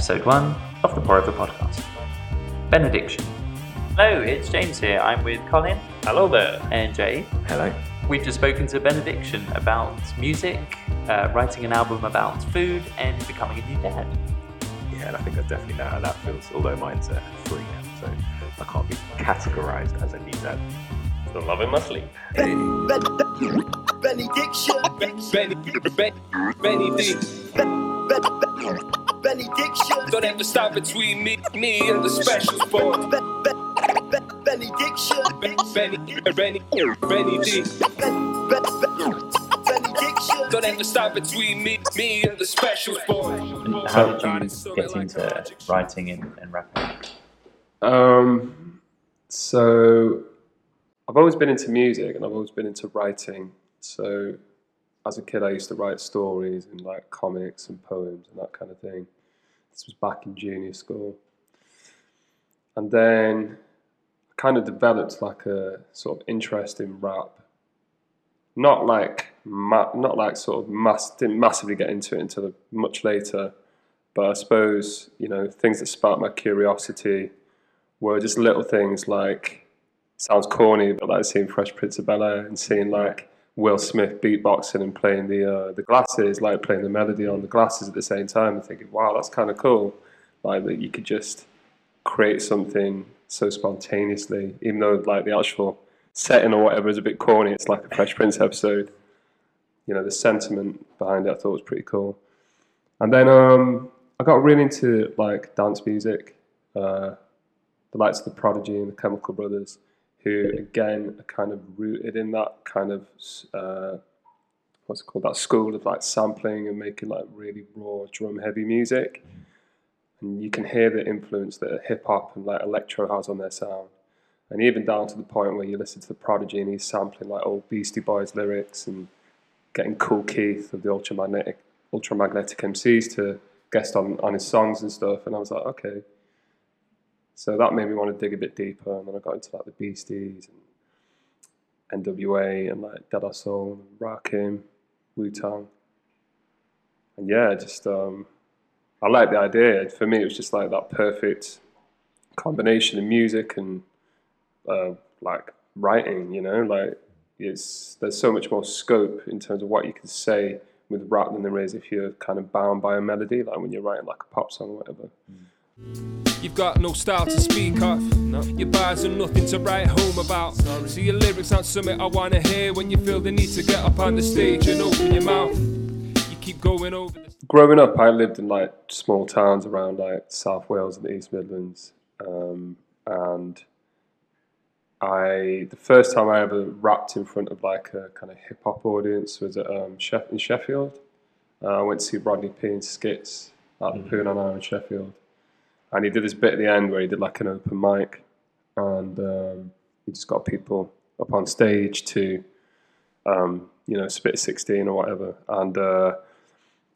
episode one of the Pour Over podcast. Benny Diction. Hello, it's James here. I'm with Colin Hello there. and Jay. Hello. We've just spoken to Benny Diction about music, uh, writing an album about food, and becoming a new dad. Yeah, and I think I definitely know how that feels. Although mine's uh, three now, so I can't be categorized as a new dad. Still loving my sleep. Benny Diction. Benny, Benny, Benny D. Benny Diction. Don't ever stop between me, me and the special sport. Benny Diction. Benny, Benny, Benny D. Benny Diction. Don't ever stop between me, me and the special sport. And how did you get into writing and, and rapping? Um, so I've always been into music and I've always been into writing. So as a kid, I used to write stories and like comics and poems and that kind of thing. This was back in junior school. And then I kind of developed like a sort of interest in rap. Not like ma- not like sort of mass didn't massively get into it until much later, but I suppose you know things that sparked my curiosity were just little things like sounds corny, but like seeing Fresh Prince of Bel Air and seeing like Will Smith beatboxing and playing the uh, the glasses, like playing the melody on the glasses at the same time, and thinking, wow, that's kind of cool. Like that you could just create something so spontaneously, even though like the actual setting or whatever is a bit corny. It's like a Fresh Prince episode. You know, the sentiment behind it I thought was pretty cool. And then um, I got really into like dance music. Uh, the likes of the Prodigy and the Chemical Brothers, who again are kind of rooted in that kind of uh, what's it called that school of like sampling and making like really raw drum heavy music. And you can hear the influence that hip hop and like electro has on their sound. And even down to the point where you listen to the Prodigy and he's sampling like old Beastie Boys lyrics and getting Kool Keith of the Ultramagnetic Ultramagnetic MCs to guest on, on his songs and stuff. And I was like, okay. So that made me want to dig a bit deeper, and then I got into like the Beasties and NWA and like Our Soul, and Rakim, Wu Tang, and yeah, just um, I like the idea. For me, it was just like that perfect combination of music and uh, like writing. You know, like it's there's so much more scope in terms of what you can say with rap than there is if you're kind of bound by a melody, like when you're writing like a pop song or whatever. You've got no style to speak of. Your bars are nothing to write home about. So your lyrics aren't something I wanna hear when you feel the need to get up on the stage and open your mouth. You keep going over the growing up, I lived in like small towns around like South Wales and the East Midlands, um, and I the first time I ever rapped in front of like a kind of hip hop audience was at um, Sheff- in Sheffield. Uh, I went to see Rodney P in Skitz at the Poon on Air in Sheffield, and he did this bit at the end where he did like an open mic, and um, he just got people up on stage to, um, you know, spit sixteen or whatever, and. Uh,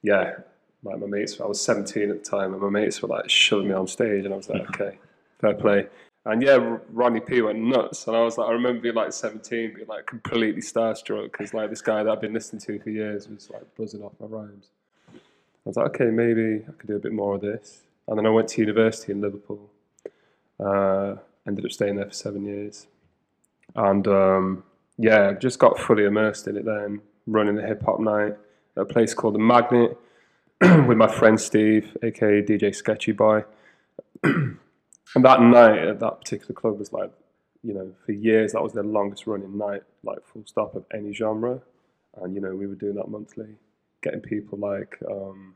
yeah, like my mates, I was 17 at the time, and my mates were like shoving me on stage, and I was like, okay, fair play. And yeah, Rodney P went nuts, and I was like, I remember being like 17, being like completely starstruck because like this guy that I've been listening to for years was like buzzing off my rhymes. I was like, okay, maybe I could do a bit more of this. And then I went to university in Liverpool. Uh, ended up staying there for seven years, and um, yeah, just got fully immersed in it. Then running a hip hop night at a place called the Magnet with my friend Steve, aka DJ Sketchy Boy. and that night at that particular club was like, you know, for years that was their longest running night, like full stop of any genre. And you know, we were doing that monthly, getting people like um,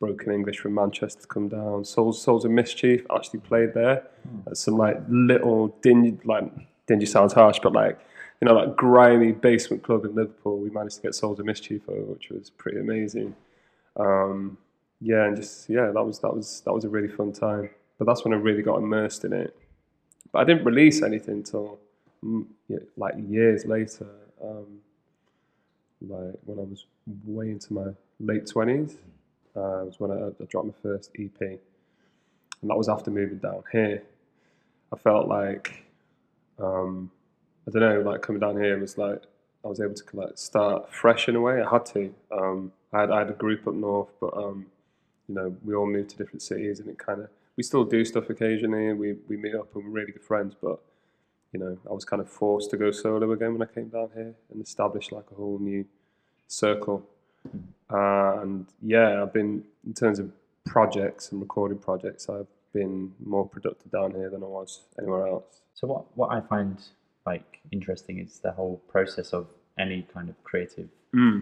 Broken English from Manchester to come down. Souls, Souls of Mischief actually played there. At some like little dingy, like dingy sounds harsh, but like you know, that grimy basement club in Liverpool. We managed to get Souls of Mischief over, which was pretty amazing. Um, yeah, and just yeah, that was that was that was a really fun time. But that's when I really got immersed in it. But I didn't release anything until mm, like years later. Um, like when I was way into my late twenties, uh, was when I, I dropped my first EP, and that was after moving down here. I felt like um, I don't know, like coming down here was like I was able to like start fresh in a way. I had to. Um, I had I had a group up north, but um, you know, we all moved to different cities, and it kind of we still do stuff occasionally. We we meet up and we're really good friends, but you know, I was kind of forced to go solo again when I came down here and establish like a whole new circle. Uh, and yeah, I've been in terms of projects and recording projects, I've been more productive down here than I was anywhere else. So what what I find like interesting is the whole process of any kind of creative.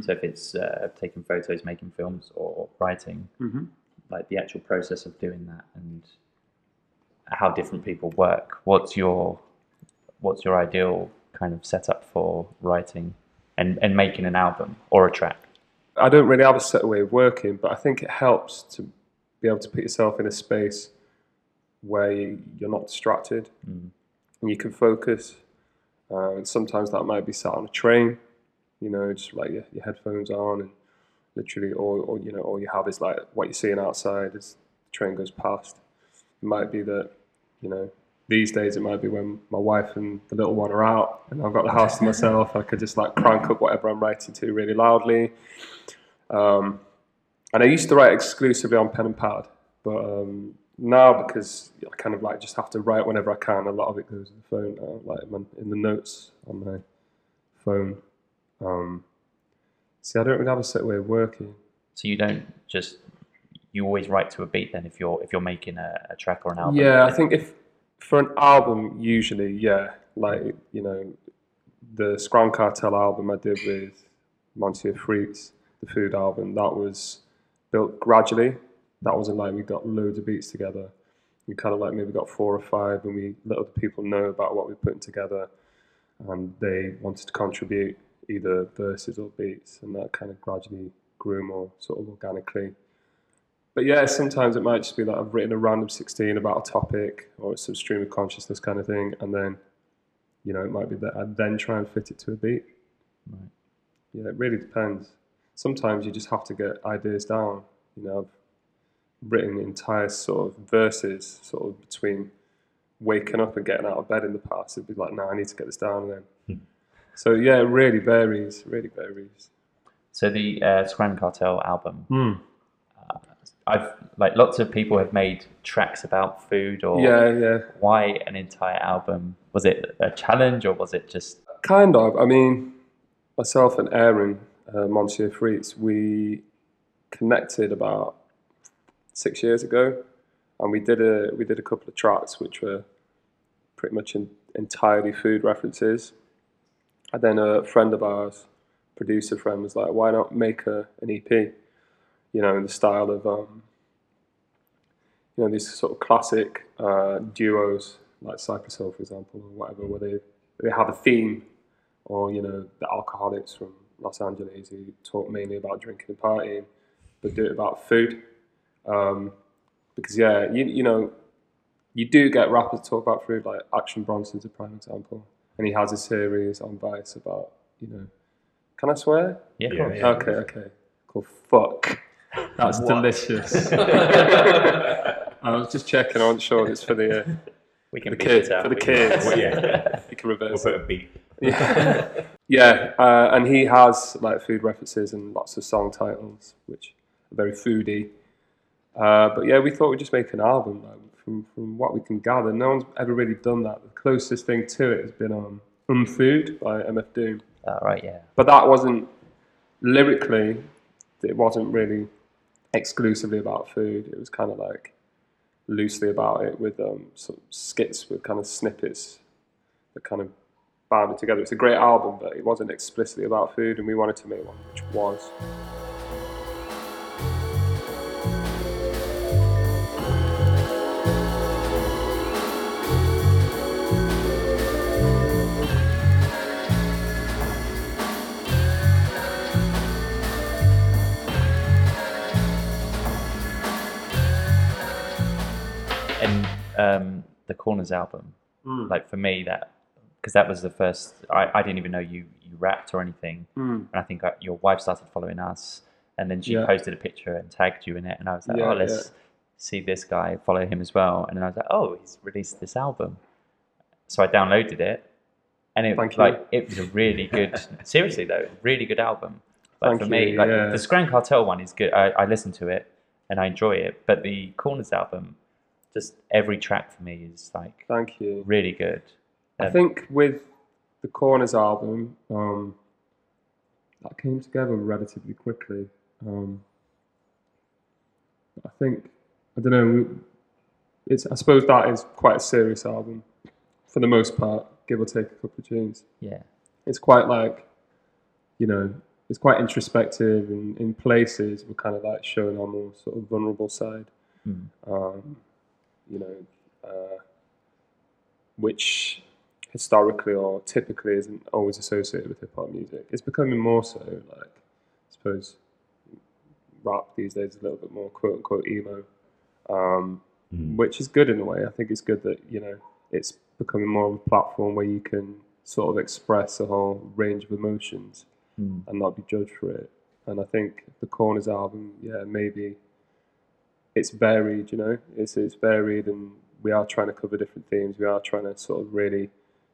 So if it's uh, taking photos, making films, or writing, Mhm. like the actual process of doing that and how different people work. What's your what's your ideal kind of setup for writing and, and making an album or a track? I don't really have a set way of working, but I think it helps to be able to put yourself in a space where you- you're not distracted and you can focus. Uh, and sometimes that might be sat on a train, you know, just like your, your headphones on and literally all, all you know all you have is like what you're seeing outside as the train goes past. It might be that you know these days it might be when my wife and the little one are out and I've got the house to myself. I could just like crank up whatever I'm writing to really loudly. Um, and I used to write exclusively on pen and pad, but um, now because I kind of like just have to write whenever I can. A lot of it goes in the phone now, like in my- in the notes on my phone. Um, see, I don't really have a set way of working. So you don't just you always write to a beat then if you're if you're making a, a track or an album. Yeah, I think if for an album, usually, yeah, like you know, the Scran Cartel album I did with Monsieur Fritz, the food album, that was built gradually. That wasn't like we got loads of beats together. We kind of like maybe got four or five, and we let other people know about what we're putting together, and they wanted to contribute either verses or beats, and that kind of gradually grew more sort of organically. But yeah, sometimes it might just be that I've written a random 16 about a topic or some stream of consciousness kind of thing. And then, you know, it might be that I then try and fit it to a beat. Right. Yeah, it really depends. Sometimes you just have to get ideas down. You know, I've written entire sort of verses sort of between waking up and getting out of bed in the past. It'd be like, no, I need to get this down then. so yeah, it really varies, really varies. So the uh, Scran Cartel album, Hmm. I've like lots of people have made tracks about food or Yeah, yeah. why an entire album? Was it a challenge or was it just Kind of. I mean, myself and Aaron, uh, Monsieur Fritz, we connected about six years ago, and we did a we did a couple of tracks which were pretty much in, entirely food references. And then a friend of ours, producer friend, was like, "Why not make a an EP? You know, in the style of um, you know these sort of classic uh, duos like Cypress Hill, for example, or whatever, where they they have a theme, or you know the Alkaholiks from Los Angeles who talk mainly about drinking and partying, but do it about food. Um, because yeah, you you know, you do get rappers talk about food, like Action Bronson's a prime example, and he has a series on Vice about you know. Can I swear? yeah? of Yeah, course. yeah. Okay, okay. Called Fuck. That's delicious. I was just checking. I wasn't sure it's for the uh, We can the beat kids. it. For the kids. Well, yeah, You can we'll reverse put it. a beat. Yeah, yeah. Uh, and he has like food references and lots of song titles, which are very foodie. Uh, but yeah, we thought we'd just make an album. Like, from from what we can gather, no one's ever really done that. The closest thing to it has been um, MM..Food by MF Doom. Oh, right, yeah. but that wasn't lyrically it wasn't really exclusively about food. It was kind of like loosely about it with um, some skits with kind of snippets that kind of bound it together. It's a great album but it wasn't explicitly about food and we wanted to make one which was um, the Corners album, Hmm. like for me, that because that was the first. I, I didn't even know you you rapped or anything, Mm. and I think uh, your wife started following us, and then she Yeah. posted a picture and tagged you in it, and I was like, Yeah, oh, let's yeah. see this guy, follow him as well, and then I was like, oh, he's released this album, so I downloaded it, and it Thank you. like it was a really good. seriously though, really good album. Like Thank for me, you, like the Scran Cartel one is good. I, I listened to it, and I enjoy it. But the Corners album, just every track for me is like Thank you. really good. I Um, think with the Corners album, um, that came together relatively quickly. Um, I think I don't know. It's I suppose that is quite a serious album for the most part, give or take a couple of tunes. yeah, It's quite like, you know, it's quite introspective and in places we're kind of like showing our more sort of vulnerable side Mm. um, you know, uh, which historically or typically isn't always associated with hip hop music. It's becoming more so. Like, I suppose rap these days is a little bit more quote unquote emo, um, which is good in a way. I think it's good that you know it's becoming more of a platform where you can sort of express a whole range of emotions Mm. and not be judged for it. And I think the Corners album, yeah, maybe it's varied, you know, it's it's varied, and we are trying to cover different themes. We are trying to sort of really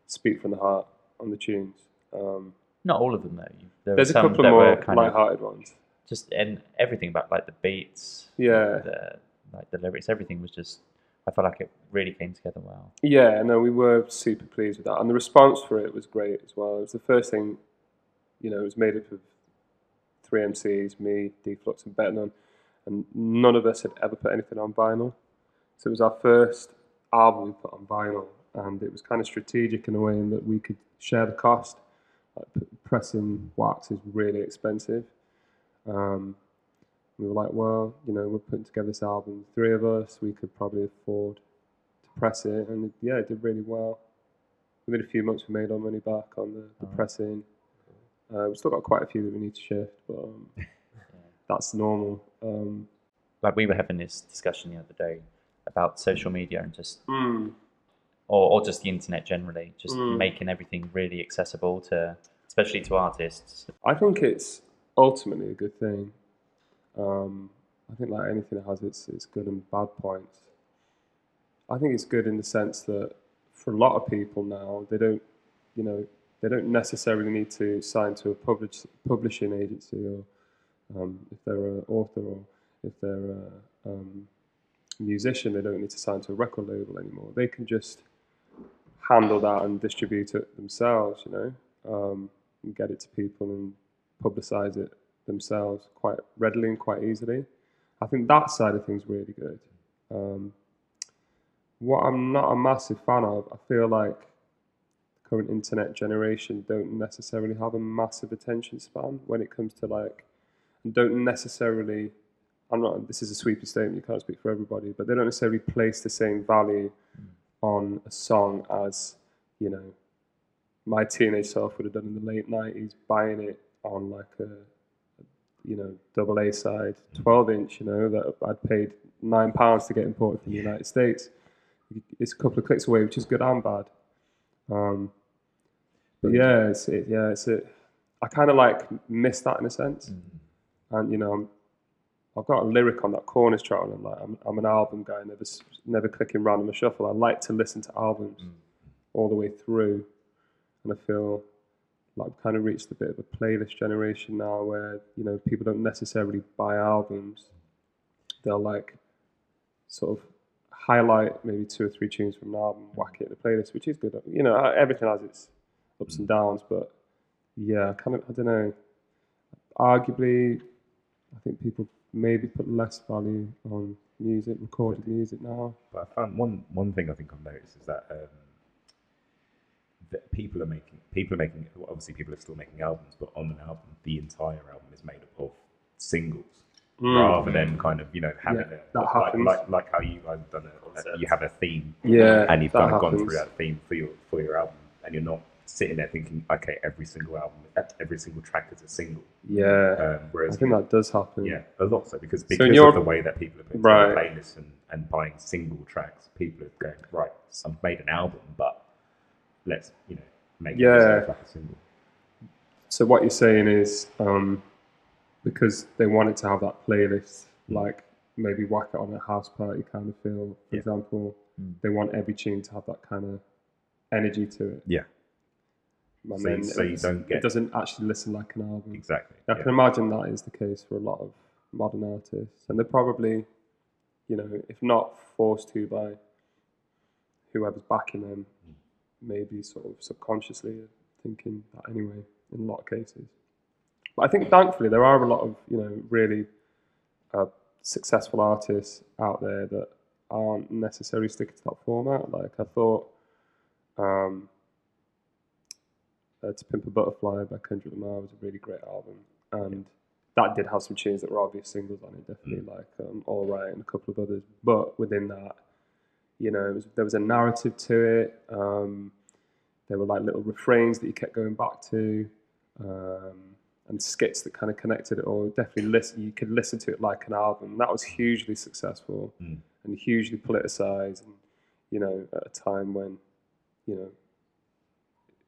speak from the heart on the tunes. Um, not all of them though. There there's a couple more kind of light-hearted ones. just and everything about like the beats, Yeah, the like the lyrics, everything was just. I felt like it really came together well. yeah, no, we were super pleased with that, and the response for it was great as well. It was the first thing, you know, it was made up of three MCs, me, D Flux, and Betnon, and none of us had ever put anything on vinyl. So it was our first album we put on vinyl, and it was kind of strategic in a way in that we could share the cost. Like pressing wax is really expensive. Um, we were like, well, you know, we're putting together this album, three of us, we could probably afford to press it, and yeah, it did really well. Within a few months, we made our money back on the, the pressing. Uh, we've still got quite a few that we need to shift, but um, that's normal. Um, Like we were having this discussion the other day about social media and just mm, or, or just the internet generally, just Mm. making everything really accessible to, especially to artists. I think it's ultimately a good thing. Um, I think like anything, it has its its good and bad points. I think it's good in the sense that for a lot of people now, they don't, you know, they don't necessarily need to sign to a publish, publishing agency or um, if they're an author or if they're a um, musician, they don't need to sign to a record label anymore. They can just handle that and distribute it themselves, you know, um, and get it to people and publicize it themselves quite readily and quite easily. I think that side of things really good. Um, what I'm not a massive fan of, I feel like the current internet generation don't necessarily have a massive attention span when it comes to like, and don't necessarily. I'm not. This is a sweeping statement. You can't speak for everybody, but they don't necessarily place the same value on a song as you know my teenage self would have done in the late nineties, buying it on like a, you know double A side, twelve inch. You know that I'd paid nine pounds to get imported from the United States. It's a couple of clicks away, which is good and bad. Um, but yeah, it's it, yeah, it's it. I kind of like miss that in a sense, and you know, I'm, I've got a lyric on that corners track, and I'm like, I'm, I'm an album guy, never never clicking random shuffle. I like to listen to albums mm. all the way through, and I feel like I've kind of reached a bit of a playlist generation now, where you know people don't necessarily buy albums; they'll like sort of highlight maybe two or three tunes from an album, whack it in a playlist, which is good. You know, everything has its ups and mm. downs, but yeah, kind of I don't know. Arguably, I think people maybe put less value on music, recorded music now. But I found one one thing I think I've noticed is that um, that people are making people are making well, obviously people are still making albums, but on an album, the entire album is made up of singles rather than kind of you know having. Yeah, a that like, like like how you guys have done it. uh, You have a theme, Yeah, and you've kind of gone through that theme for your for your album, and you're not sitting there thinking, okay, every single album, every single track is a single. Yeah, Um, whereas I think that does happen. yeah, a lot so because because your- of the way that people are putting Right. playlists and, and buying single tracks, people are going right. I've made an album, but let's you know make Yeah. single track a single. So what you're saying is um, because they wanted to have that playlist, like maybe whack it on a house party kind of feel. For Yeah. example, they want every tune to have that kind of energy to it. Yeah, So you- so you don't get- it doesn't actually listen like an album. exactly. I yeah. can imagine that is the case for a lot of modern artists, and they're probably, you know, if not forced to by whoever's backing them, maybe sort of subconsciously thinking that anyway. In a lot of cases, but I think thankfully there are a lot of you know really uh, successful artists out there that aren't necessarily sticking to that format. Like I thought, um, uh, "To Pimp a Butterfly" by Kendrick Lamar was a really great album, and that did have some tunes that were obvious singles on it, definitely like um, "All Right" and a couple of others. But within that, you know, it was, there was a narrative to it. Um, there were like little refrains that you kept going back to. Um, and skits that kind of connected it all. Definitely listen. You could listen to it like an album. That was hugely successful Mm. and hugely politicized. And you know, at a time when, you know,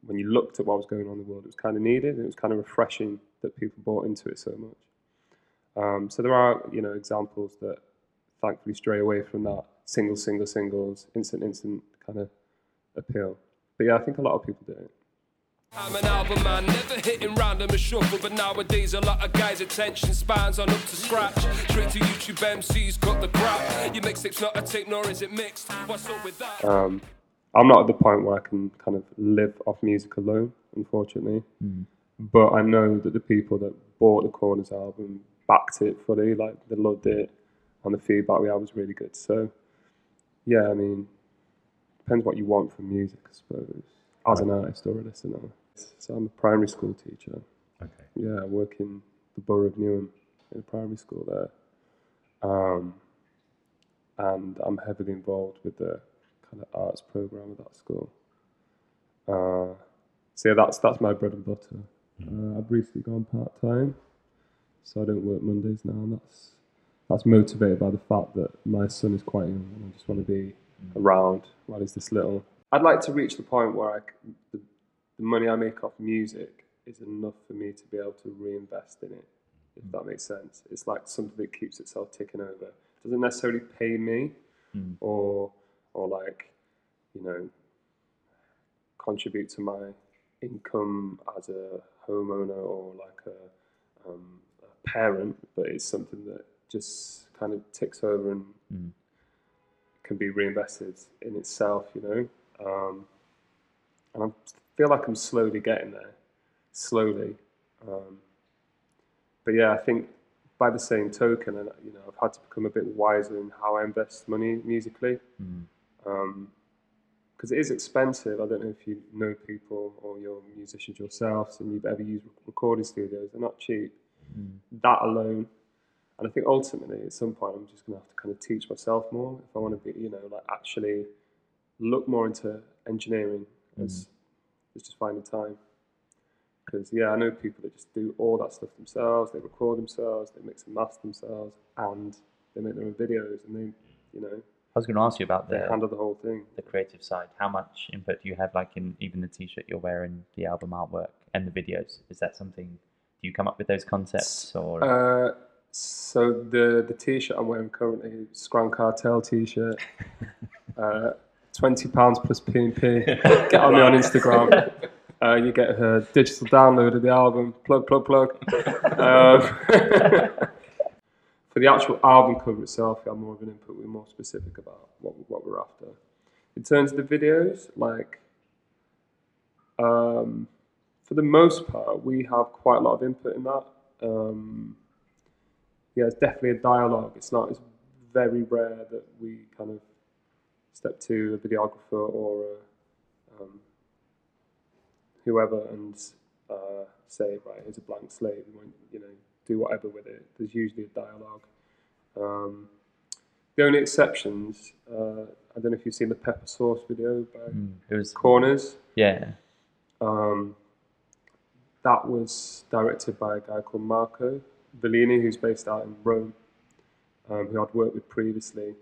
when you looked at what was going on in the world, it was kind of needed. And it was kind of refreshing that people bought into it so much. Um, so there are, you know, examples that thankfully stray away from that single, single, singles, instant, instant kind of appeal. But yeah, I think a lot of people do it. I'm an album man, never hitting random and shuffle, but nowadays a lot of guys' attention spans on up to scratch. Straight to YouTube MCs, cut the crap. Your mixtape's not a tape, nor is it mixed. What's up with that? Um, I'm not at the point where I can kind of live off music alone, unfortunately. But I know that the people that bought the Corners album backed it fully, like they loved it, and the feedback we had was really good. So, yeah, I mean, depends what you want from music, I suppose, as an artist or a listener. So I'm a primary school teacher. Okay. Yeah, I work in the borough of Newham in a primary school there. Um, and I'm heavily involved with the kind of arts program at that school. Uh, so yeah, that's that's my bread and butter. Uh, I've recently gone part time, so I don't work Mondays now, and that's that's motivated by the fact that my son is quite young, and I just want to be around while he's this little. I'd like to reach the point where I the, the money I make off music is enough for me to be able to reinvest in it, if that makes sense. It's like something that keeps itself ticking over. It doesn't necessarily pay me or or like, you know, contribute to my income as a homeowner or like a, um, a parent, but it's something that just kind of ticks over and can be reinvested in itself, you know. Um, and I feel like I'm slowly getting there, slowly. Um, but yeah, I think by the same token, and you know, I've had to become a bit wiser in how I invest money musically, Um, because it is expensive. I don't know if you know people or you're musicians yourselves and you've ever used rec- recording studios. They're not cheap. Hmm. That alone, and I think ultimately at some point I'm just going to have to kind of teach myself more if I want to be, you know, like actually look more into engineering hmm. as as just finding time. Because yeah, I know people that just do all that stuff themselves. They record themselves, they mix and master themselves, and they make their own videos, and they, you know, was going to ask you about the handle the whole thing. the creative side. How much input do you have, like in even the T-shirt you're wearing, the album artwork, and the videos? Is that something? Do you come up with those concepts, or Uh, so the the t-shirt I'm wearing currently, Scran Cartel t-shirt, uh, twenty pounds plus P and P. Get on me on Instagram. Uh, you get a digital download of the album. Plug, plug, plug. Um, for the actual album cover itself, we have more of an input. We're more specific about what what we're after. In terms of the videos, like um, for the most part, we have quite a lot of input in that. Um, yeah, it's definitely a dialogue. It's not. It's very rare that we kind of step to a videographer or a, um, whoever and uh, say, right, here's a blank slate. You know do whatever with it. There's usually a dialogue. Um, the only exceptions, uh, I don't know if you've seen the pepper sauce video by it was Corners. yeah, Um, that was directed by a guy called Marco Vellini, who's based out in Rome, um, who I'd worked with previously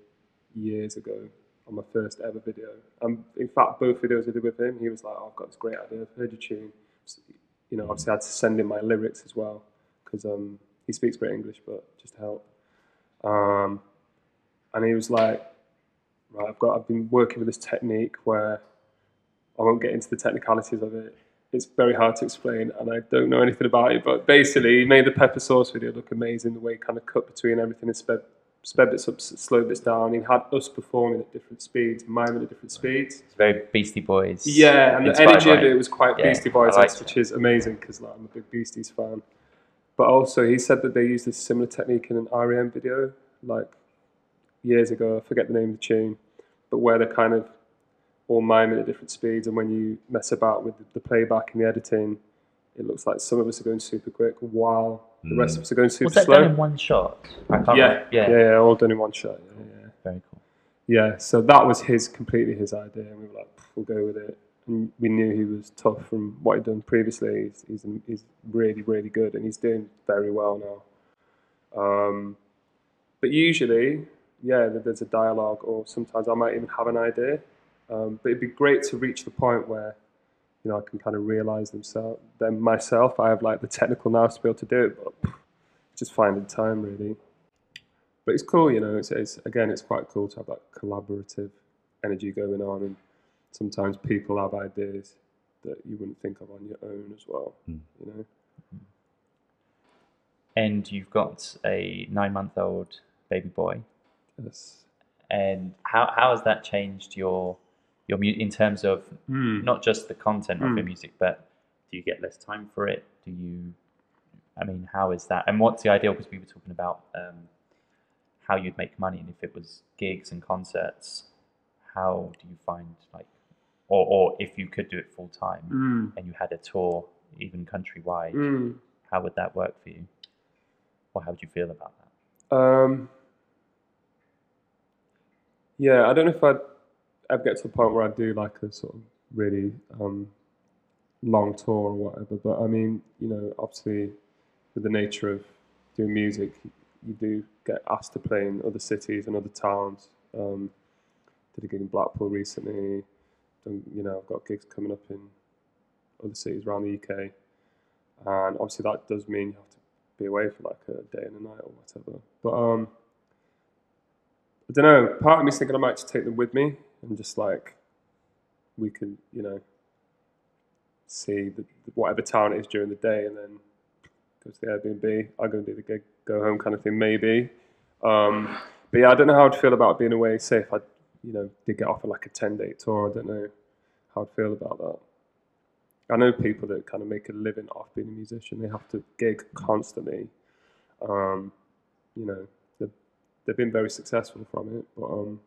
years ago on my first ever video. Um, in fact, both videos I did with him, he was like, oh, I've got this great idea, I've heard your tune. So, you know, obviously I had to send in my lyrics as well, because um, he speaks great English, but just to help. Um, and he was like, right, I've got, I've been working with this technique where I won't get into the technicalities of it, it's very hard to explain, and I don't know anything about it. But basically, he made the pepper sauce video look amazing. The way he kind of cut between everything and sped sped bits up, slowed bits down. He had us performing at different speeds, miming at different speeds. It's very Beastie Boys. Yeah, and the energy of it was quite Yeah, Beastie Boys, which is amazing because like, I'm a big Beasties fan. But also, he said that they used this similar technique in an REM video, like years ago. I forget the name of the tune, but where they're kind of all miming at different speeds, and when you mess about with the playback and the editing, it looks like some of us are going super quick while the rest of mm. us are going super Was that slow. done in one shot? I can't yeah, yeah, yeah, yeah, all done in one shot. Yeah, yeah. Very cool. Yeah, so that was his completely his idea, and we were like, we'll go with it. And we knew he was tough from what he'd done previously. He's, he's, he's really, really good, and he's doing very well now. Um, but usually, yeah, there's a dialogue, or sometimes I might even have an idea. Um, but it'd be great to reach the point where, you know, I can kind of realize themselves, them myself. I have like the technical nous to be able to do it, but just finding time really but it's cool, you know. It's, it's again, it's quite cool to have that collaborative energy going on, and sometimes people have ideas that you wouldn't think of on your own as well. You know, And you've got a nine-month-old baby boy. yes. And how, how has that changed your your mu- in terms of Hmm. not just the content of Mm. your music, but do you get less time for it? Do you? I mean, how is that? And what's the ideal? Because we were talking about um, how you'd make money, and if it was gigs and concerts, how do you find like, or or if you could do it full time Mm. and you had a tour, even countrywide, Mm. how would that work for you? Or how would you feel about that? Um, yeah, I don't know if I'd ever get to the point where I'd do like a sort of really um, long tour or whatever. But I mean, you know, obviously, with the nature of doing music, you do get asked to play in other cities and other towns. Um, did a gig in Blackpool recently. Done, you know, I've got gigs coming up in other cities around the UK, and obviously that does mean you have to be away for like a day and a night or whatever. But um, I don't know. Part of me's thinking I might just take them with me and just like we can, you know, see the, whatever town it is during the day, and then go to the Airbnb. I go and do the gig, go home, kind of thing, maybe. Um, but yeah, I don't know how I'd feel about being away. Say if I, you know, did get offered like a ten day tour, I don't know how I'd feel about that. I know people that kind of make a living off being a musician. They have to gig constantly. Um, you know, they've, they've been very successful from it. But um,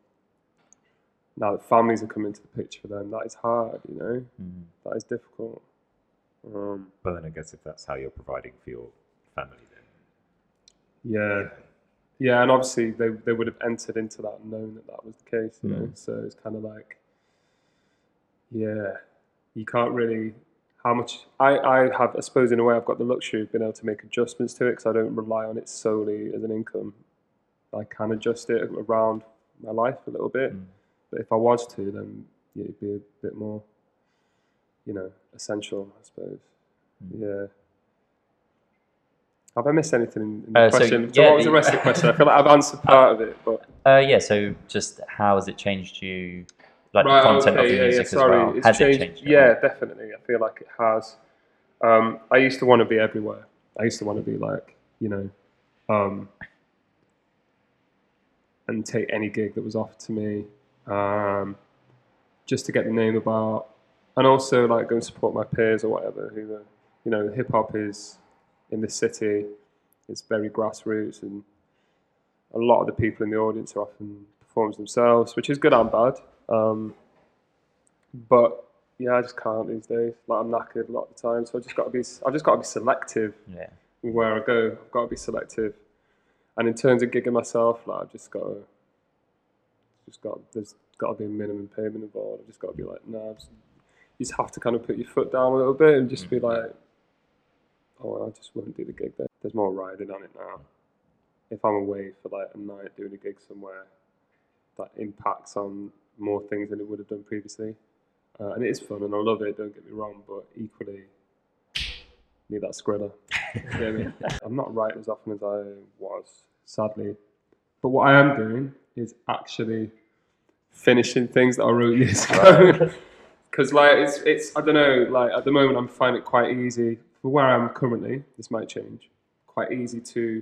now that families are coming into the picture for them, that is hard. You know, Mm. that is difficult. Um, But then I guess if that's how you're providing for your family, then yeah, yeah, and obviously they they would have entered into that knowing that that was the case. You know, Mm. so it's kind of like, yeah, you can't really. How much I, I have, I suppose, in a way, I've got the luxury of being able to make adjustments to it because I don't rely on it solely as an income. I can adjust it around my life a little bit, Mm. but if I was to, then it'd be a bit more, you know, essential, I suppose. Mm. Yeah. Have I missed anything in, in the Uh, question? So, yeah, what was the rest of the question? I feel like I've answered part of it, but Uh, yeah. So just how has it changed you? Like Right, the content okay, of the yeah, yeah, music sorry. as well. It's has changed, it changed? at Yeah, definitely. I feel like it has. Um, I used to want to be everywhere. I used to want to be like, you know, um, and take any gig that was offered to me, um, just to get the name about, and also like go and support my peers or whatever. Who, are, you know, hip hop is in this city. It's very grassroots, and a lot of the people in the audience are often performers themselves, which is good and bad. Um, but yeah, I just can't these days. Like I'm knackered a lot of the time, so I just got to be. I just got to be selective Yeah. where I go. I've got to be selective. And in terms of gigging myself, like I've just got to, just got there's got to be a minimum payment involved. I've just got to be like, no, you just have to kind of put your foot down a little bit and just be like, oh, well, I just won't do the gig there. There's more riding on it now. If I'm away for like a night doing a gig somewhere, that impacts on more things than it would have done previously. Uh, and it is fun and I love it, don't get me wrong, but equally need that skrilla. You know I mean? I'm not writing as often as I was, sadly. But what I am doing is actually finishing things that I wrote years ago. because like it's it's I don't know like at the moment I'm finding it quite easy for where I'm currently. This might change. Quite easy to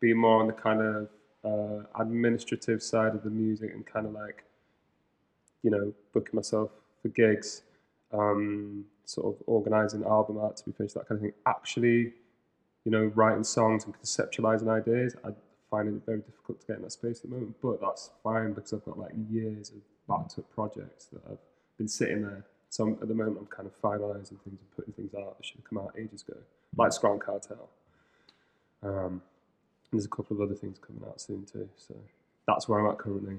be more on the kind of uh, administrative side of the music and kind of like you know booking myself for gigs, um, sort of organizing album art to be finished, that kind of thing. Actually, you know, writing songs and conceptualizing ideas, I find it very difficult to get in that space at the moment. But that's fine because I've got like years of backed up projects that I've been sitting there. So I'm, at the moment, I'm kind of finalising things and putting things out that should have come out ages ago, like Scran Cartel. Um, there's a couple of other things coming out soon too. So that's where I'm at currently.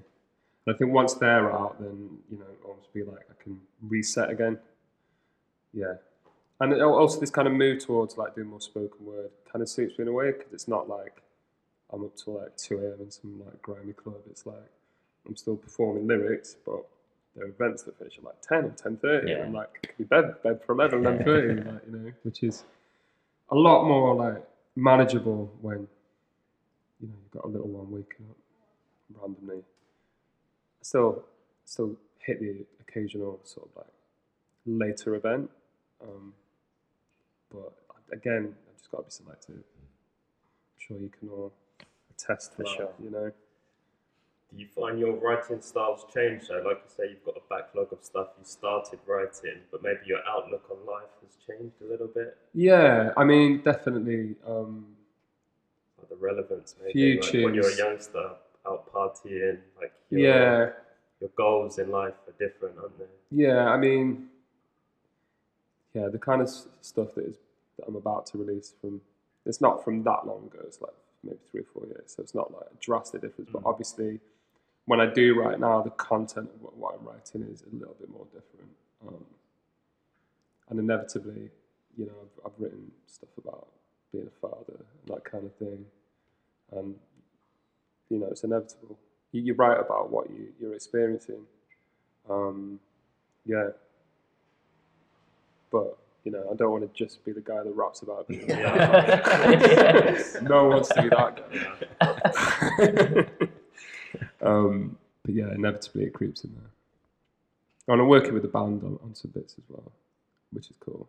And I think once they're out, then you know, it'll almost be like I can reset again. Yeah, and also this kind of move towards like doing more spoken word kind of suits me in a way because it's not like I'm up till like two a.m. in some like grimy club. It's like I'm still performing lyrics, but there are events that finish at like ten or ten thirty. Yeah. I'm like, can be bed bed for 11, 11.30, like you know, which is a lot more like manageable when you know you've got a little one waking up randomly. Still still hit the occasional sort of like later event, um, but again, I've just got to be selective. I'm sure you can all attest to For that. sure. You know, Do you find your writing styles change? So, like you say, you've got a backlog of stuff you started writing, but maybe your outlook on life has changed a little bit. yeah. I mean, definitely. Um, Like the relevance, maybe. Like when you're a youngster, out partying, like your, yeah, your goals in life are different, aren't they? yeah. I mean, yeah, the kind of stuff that is that I'm about to release from it's not from that long ago. It's like maybe three or four years, so it's not like a drastic difference. But obviously, when I do right now, the content of what, what I'm writing is a little bit more different. Um, and inevitably, you know, I've, I've written stuff about being a father and that kind of thing. And you know, it's inevitable. You, you write about what you, you're experiencing. Um, yeah. But, you know, I don't want to just be the guy that raps about being a father. no one wants to be that guy. um, but yeah, inevitably it creeps in there. And I'm working with the band on, on some bits as well, which is cool.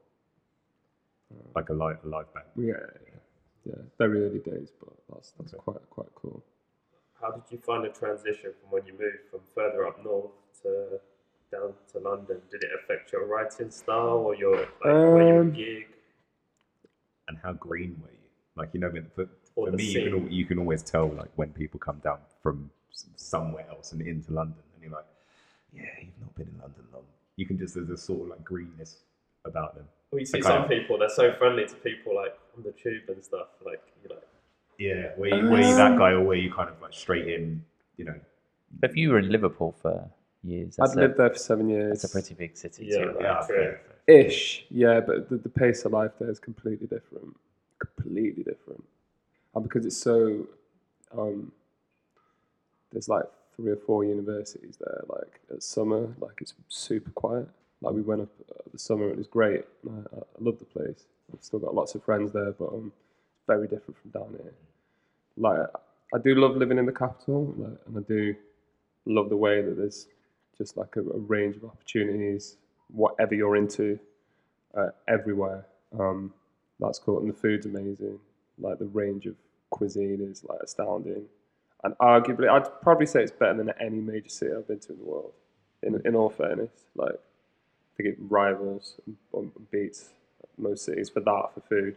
like a live, a live band. Yeah, yeah, yeah. Very early days, but that's that's Okay. quite quite cool. How did you find the transition from when you moved from further up north to down to London? Did it affect your writing style or your like where you Um, gig? And how green were you? Like you know, for, for the me, you can, you can always tell like when people come down from s- somewhere else and into London, and you're like, yeah, you've not been in London long. You can just there's a sort of like greenness about them. Well, you see some of- people they're so friendly to people like on the tube and stuff. Like you like Yeah, were you, were you that guy, or were you kind of like straight in? You know, But if you were in Liverpool for years, I'd a, lived there for seven years. It's a pretty big city Yeah, too, right? yeah. true. ish, yeah, but the, the pace of life there is completely different. Completely different. And because it's so, um, there's like three or four universities there. Like at summer, like it's super quiet. Like we went up uh, the summer it was great. I, I love the place. I've still got lots of friends there, but um, very different from down here. Like I do love living in the capital, like, and I do love the way that there's just like a, a range of opportunities, whatever you're into, uh, everywhere. Um, that's cool, and the food's amazing. Like the range of cuisine is like astounding, and arguably, I'd probably say it's better than any major city I've been to in the world. In in all fairness, like I think it rivals and beats most cities for that for food.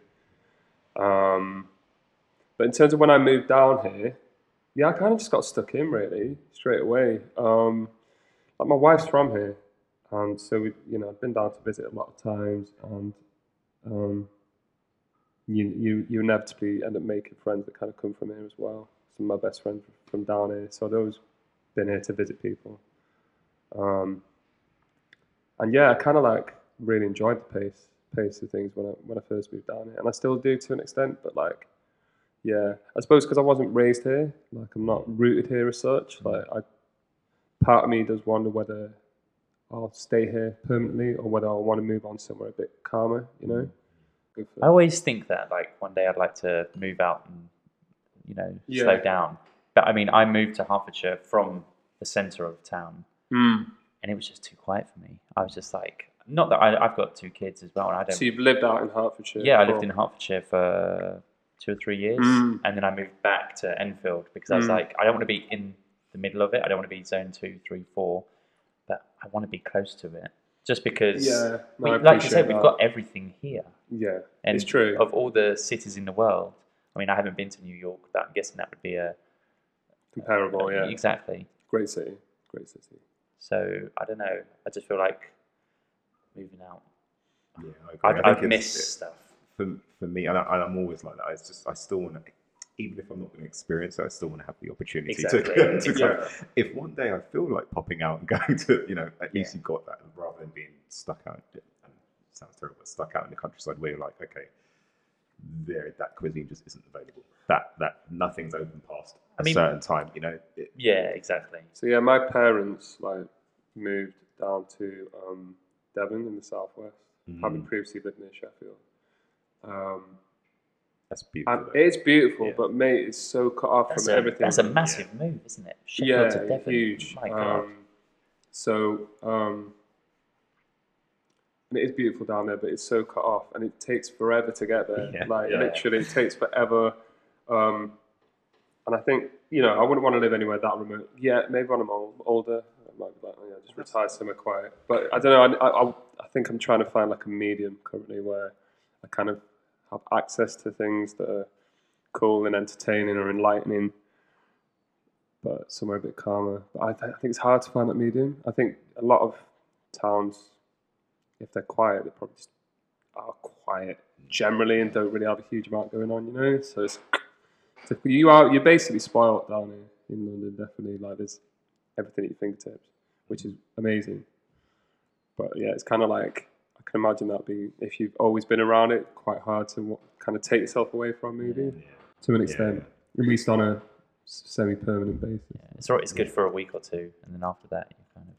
Um, but in terms of when I moved down here, yeah, I kind of just got stuck in really straight away. Um, like my wife's from here, and so we, you know, I've been down to visit a lot of times, and um, you you you inevitably end up making friends that kind of come from here as well. Some of my best friends are from down here, so I've always been here to visit people. Um, and yeah, I kind of like really enjoyed the pace pace of things when I when I first moved down here, and I still do to an extent. But like, yeah, I suppose because I wasn't raised here, like I'm not rooted here as such. Like, I part of me does wonder whether I'll stay here permanently or whether I'll want to move on somewhere a bit calmer. You know, I always think that like one day I'd like to move out and you know Yeah. slow down. But I mean, I moved to Hertfordshire from the centre of town Mm. and it was just too quiet for me. I was just like, not that I, I've got two kids as well, and I don't. So you've lived out in Hertfordshire. yeah, I lived in Hertfordshire for two or three years, Mm. and then I moved back to Enfield because I was Mm. like, I don't want to be in the middle of it. I don't want to be zone two, three, four, but I want to be close to it. Just because, Yeah, no, we, I like you appreciate said, we've got everything here. Yeah, And it's true. Of all the cities in the world, I mean, I haven't been to New York, but I'm guessing that would be a Comparable, yeah. exactly. Great city, great city. So I don't know. I just feel like moving out. Yeah, I agree. I, I I've it's- stuff. for, for me, and, I, and I'm always like that. It's just I still want to, even if I'm not going to experience it, I still want to have the opportunity Exactly. to. to Yeah. come. If one day I feel like popping out and going to, you know, at least Yeah. you've got that rather than being stuck out. And it sounds terrible, but stuck out in the countryside where you're like, okay, there that cuisine just isn't available. That that nothing's open past a I mean- certain time. You know, it, Yeah, exactly. So yeah, my parents like moved down to um, Devon in the southwest, having Mm. previously lived near Sheffield. Um, that's beautiful. and it's beautiful, Yeah. but mate, it's so cut off That's from a, everything. that's a massive move, isn't it? Sheffield yeah, to Devon. huge. My God. Um, so um, and it is beautiful down there, but it's so cut off, and it takes forever to get there. Yeah. Like Yeah. literally, it takes forever. Um, and I think you know, I wouldn't want to live anywhere that remote. Yeah, maybe when I'm old, older, I might be like, oh, yeah, just retire somewhere quiet. But I don't know. I, I, I think I'm trying to find like a medium currently where I kind of have access to things that are cool and entertaining or enlightening, but somewhere a bit calmer. But I, th- I think it's hard to find that medium. I think a lot of towns, if they're quiet, they probably just are quiet generally and don't really have a huge amount going on, you know. So it's, so you are you're basically spoiled down here in London. Definitely, like there's everything at your fingertips, which is amazing. But yeah, it's kind of like I can imagine that being if you've always been around it, quite hard to wa- kind of take yourself away from maybe to an extent, at least on a semi-permanent basis. Yeah, it's all right. It's good for a week or two, and then after that, you kind of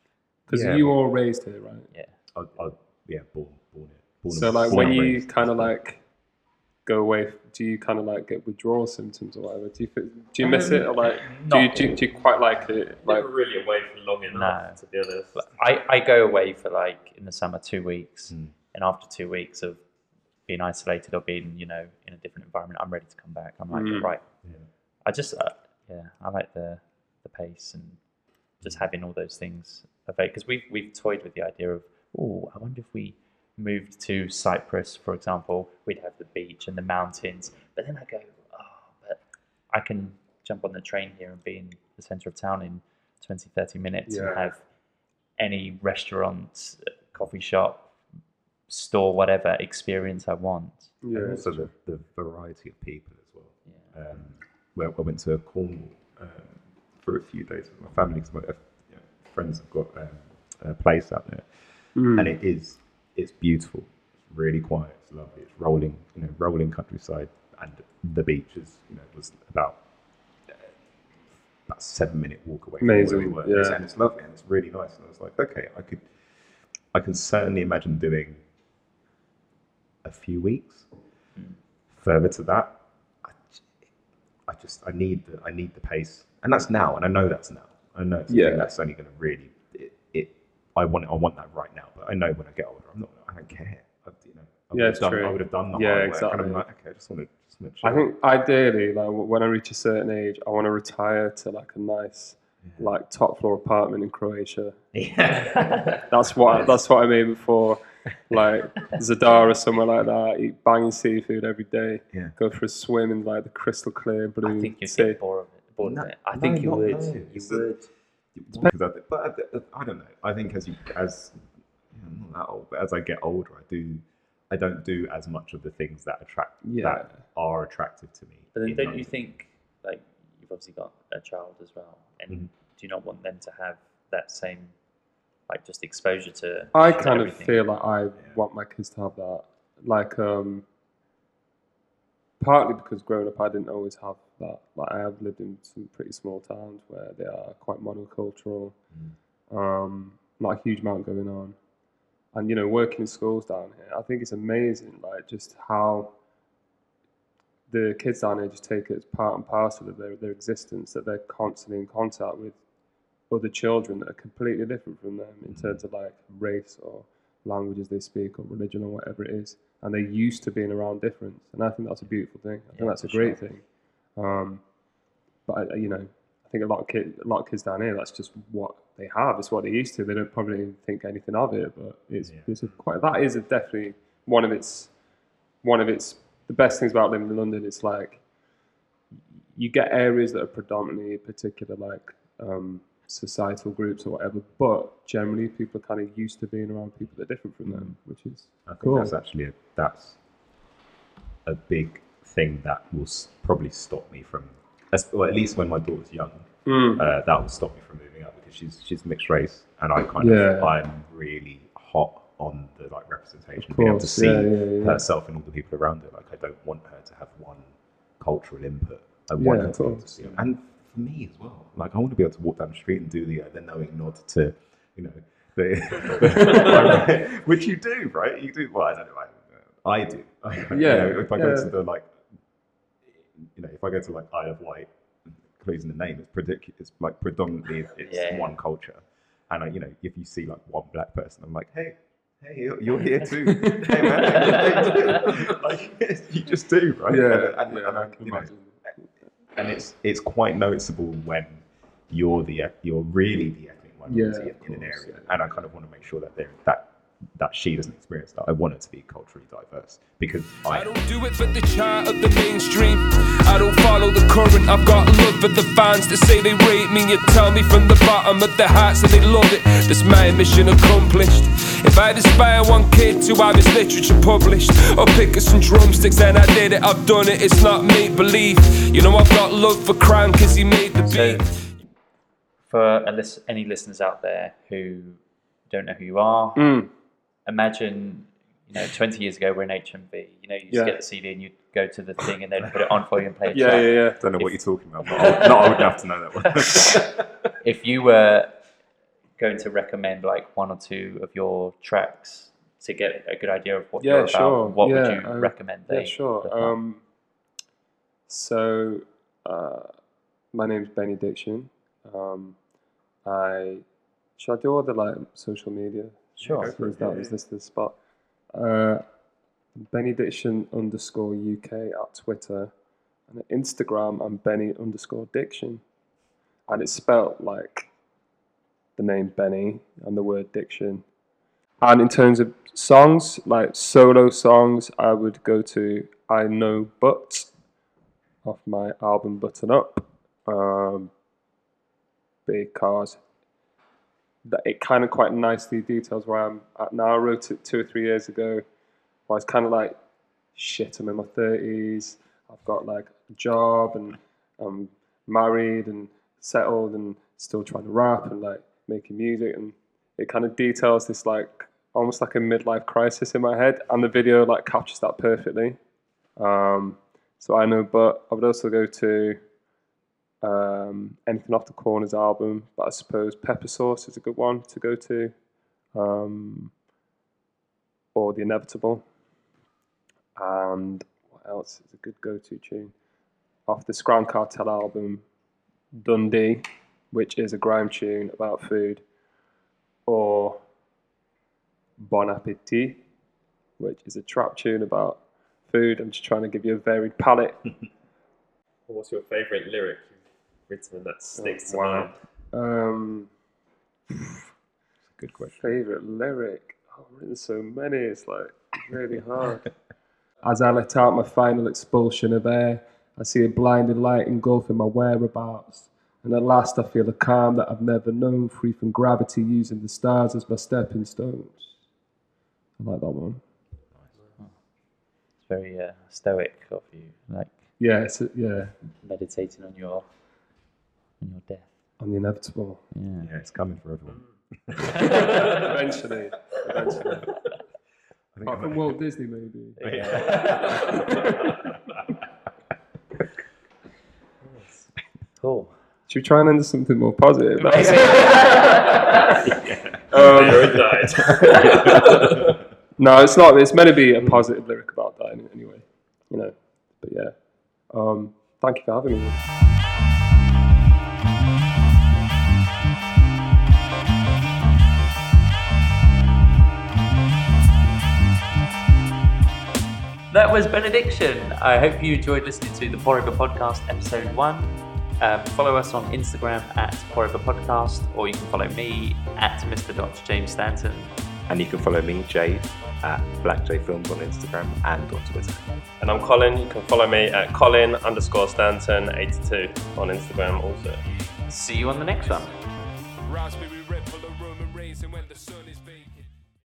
Because Yeah. you all raised here, right? yeah. I, I, yeah, born, born here. Born So like when you kind of like go away, do you kind of like get withdrawal symptoms or whatever? Do you fe- do you miss it or like do you, do you, do you quite like it? Like Never really away for long enough, No. to be honest. But I, I go away for like in the summer two weeks, Mm. and after two weeks of being isolated or being you know in a different environment, I'm ready to come back. I'm like Mm. right. Yeah. I just uh, yeah, I like the the pace and just having all those things available because we've we've toyed with the idea of oh, I wonder if we moved to Cyprus, for example, we'd have the beach and the mountains. But then I go, oh, but I can jump on the train here and be in the centre of town in 20, 30 minutes and have any restaurant, coffee shop, store, whatever experience I want. yeah, and also the, the variety of people as well. Yeah. Um, where I went to Cornwall um, for a few days with my family because my uh, friends have got um, a place out there, Mm. and it is it's beautiful. It's really quiet. It's lovely. It's rolling, you know, rolling countryside, and the beach is you know was about uh, about seven minute walk away. From Amazing, where we were. Yeah. and it's lovely and it's really nice. And I was like, okay, I could, I can certainly imagine doing a few weeks. Further to that, I just I need the I need the pace, and that's now, and I know that's now. I know it's Yeah. that's only going to really. I want it, I want that right now, but I know when I get older, I'm not. I don't care. I, you know, I would Yeah, have it's done. true. I would have done the Yeah, hard work, and exactly. I'm like, okay, I just want to just want to. I think ideally, like when I reach a certain age, I want to retire to like a nice, like top floor apartment in Croatia. Yeah. That's what that's what I'm aiming for. Like Zadar or somewhere like that. Eat banging seafood every day. Yeah. Go for a swim in like the crystal clear blue I think you'd sea. get bored of it. Bored No, of it. I no, think you would. no. You would. Because I, think- but I, I don't know. I think as you as I'm not that old, but as I get older, I do. I don't do as much of the things that attract Yeah. that are attractive to me. But then don't you think, like, you've obviously got a child as well, and Mhm. do you not want them to have that same, like, just exposure to? I to kind of feel like I want my kids to have that. Like, um, partly because growing up, I didn't always have that. Like, I have lived in some pretty small towns where they are quite monocultural, um, not a huge amount going on. And, you know, working in schools down here, I think it's amazing, like, just how the kids down here just take it as part and parcel of their, their existence, that they're constantly in contact with other children that are completely different from them in terms of like race or languages they speak or religion or whatever it is, and they're used to being around difference, and I think that's a beautiful thing. I think that's a great thing. Um, but I, you know, I think a lot of kids, a lot of kids down here, that's just what they have. It's what they're used to. They don't probably think anything of it, but it's, Yeah. it's a quite that is a definitely one of its one of its the best things about living in London. It's like you get areas that are predominantly particular like um, societal groups or whatever, but generally people are kind of used to being around people that are different from them, which is I think Cool. that's actually a, that's a big thing that will probably stop me from, as- or at least when my daughter's young, Mm. uh, that will stop me from moving out because she's she's mixed race and I kind Yeah. of I'm really hot on the like representation, being able to see yeah, yeah, herself and all the people around her. Like I don't want her to have one cultural input. I want Yeah, her to be able to see, and for me as well. Like I want to be able to walk down the street and do the uh, the knowing nod to, you know, the, which you do, right? You do. Well, I don't know. I, I do. You Yeah, know, if I go yeah. to the like, you know, if I go to like Isle of Wight, including the name, it's predic- It's like predominantly it's Yeah. one culture, and I, you know, if you see like one black person, I'm like, hey. Hey, you're, you're here too. hey man, like you just do, right? yeah, and, and, yeah, and I, I can you know, and it's it's quite noticeable when you're the you're really the ethnic minority Yeah, of in an area, yeah. and I kind of want to make sure that there that that she doesn't experience that. I want it to be culturally diverse because I I don't do it for the chart of the mainstream. I don't follow the current. I've got love for the fans that say they rate me. You tell me from the bottom of their hearts that they love it. That's my mission accomplished. If I inspire one kid to have his literature published, or pick up some drumsticks, then I did it. I've done it. It's not make believe. You know I've got love for Cran 'cause he made the So, beat. for a lis- any listeners out there who don't know who you are, Mm. Imagine you know 20 years ago we're in HMV. You know, you just Yeah. get the CD and you go to the thing and then put it on for you and play a Yeah, track. yeah, yeah. don't know what you're talking about. but Not old, not old enough to know that one. If you were going to recommend like one or two of your tracks to get a good idea of what Yeah, you're about, sure. what would you uh, recommend? Yeah, they sure. Um, so, uh, my name's Benny Diction. Um, I should I do all the like social media? Sure. So is that is this the spot? Uh, Benny Diction underscore UK at Twitter, and at Instagram I'm Benny underscore Diction, and it's spelt like the name Benny and the word Diction. And in terms of songs, like solo songs, I would go to I Know But off my album Button Up, um, because that it kind of quite nicely details where I'm at now. I wrote it two or three years ago. Where I was kind of like, shit, I'm in my thirties. I've got like a job and I'm married and settled and still trying to rap and like making music and it kind of details this like almost like a midlife crisis in my head and the video like captures that perfectly. Um, so I know, but I would also go to um, anything off the corners album, but I suppose Pepper Sauce is a good one to go to, um, or The Inevitable. And what else is a good go-to tune? Off the Scran Cartel album, Dundee, which is a grime tune about food, or Bon Appetit, which is a trap tune about food. I'm just trying to give you a varied palette. What's your favourite lyric you've written that sticks to wow. mind? Um, Good question. favorite lyric. Oh, I've written so many. It's like really hard. As I let out my final expulsion of air, I see a blinding light engulfing my whereabouts. And at last, I feel a calm that I've never known, free from gravity, using the stars as my stepping stones. I like that one. Nice. It's very uh, stoic of you, like Yeah, it's a, yeah, meditating on your on your death. on the inevitable. Yeah. Yeah, it's coming for everyone. eventually, eventually. I think Apart from Walt Disney, maybe. Cool. Should we try and end something more positive? There it died. No, it's not. It's meant to be a positive lyric about that any- anyway. You know, but yeah. Um, thank you for having me. That was Benny Diction. I hope you enjoyed listening to the Pore Over Podcast episode one. Um, follow us on Instagram at Pore Over Podcast, or you can follow me at Mr. Dr. James Stanton. And you can follow me, Jade, at Black Jay Films on Instagram and on Twitter. And I'm Colin. You can follow me at Colin underscore Stanton 82 on Instagram also. See you on the next one.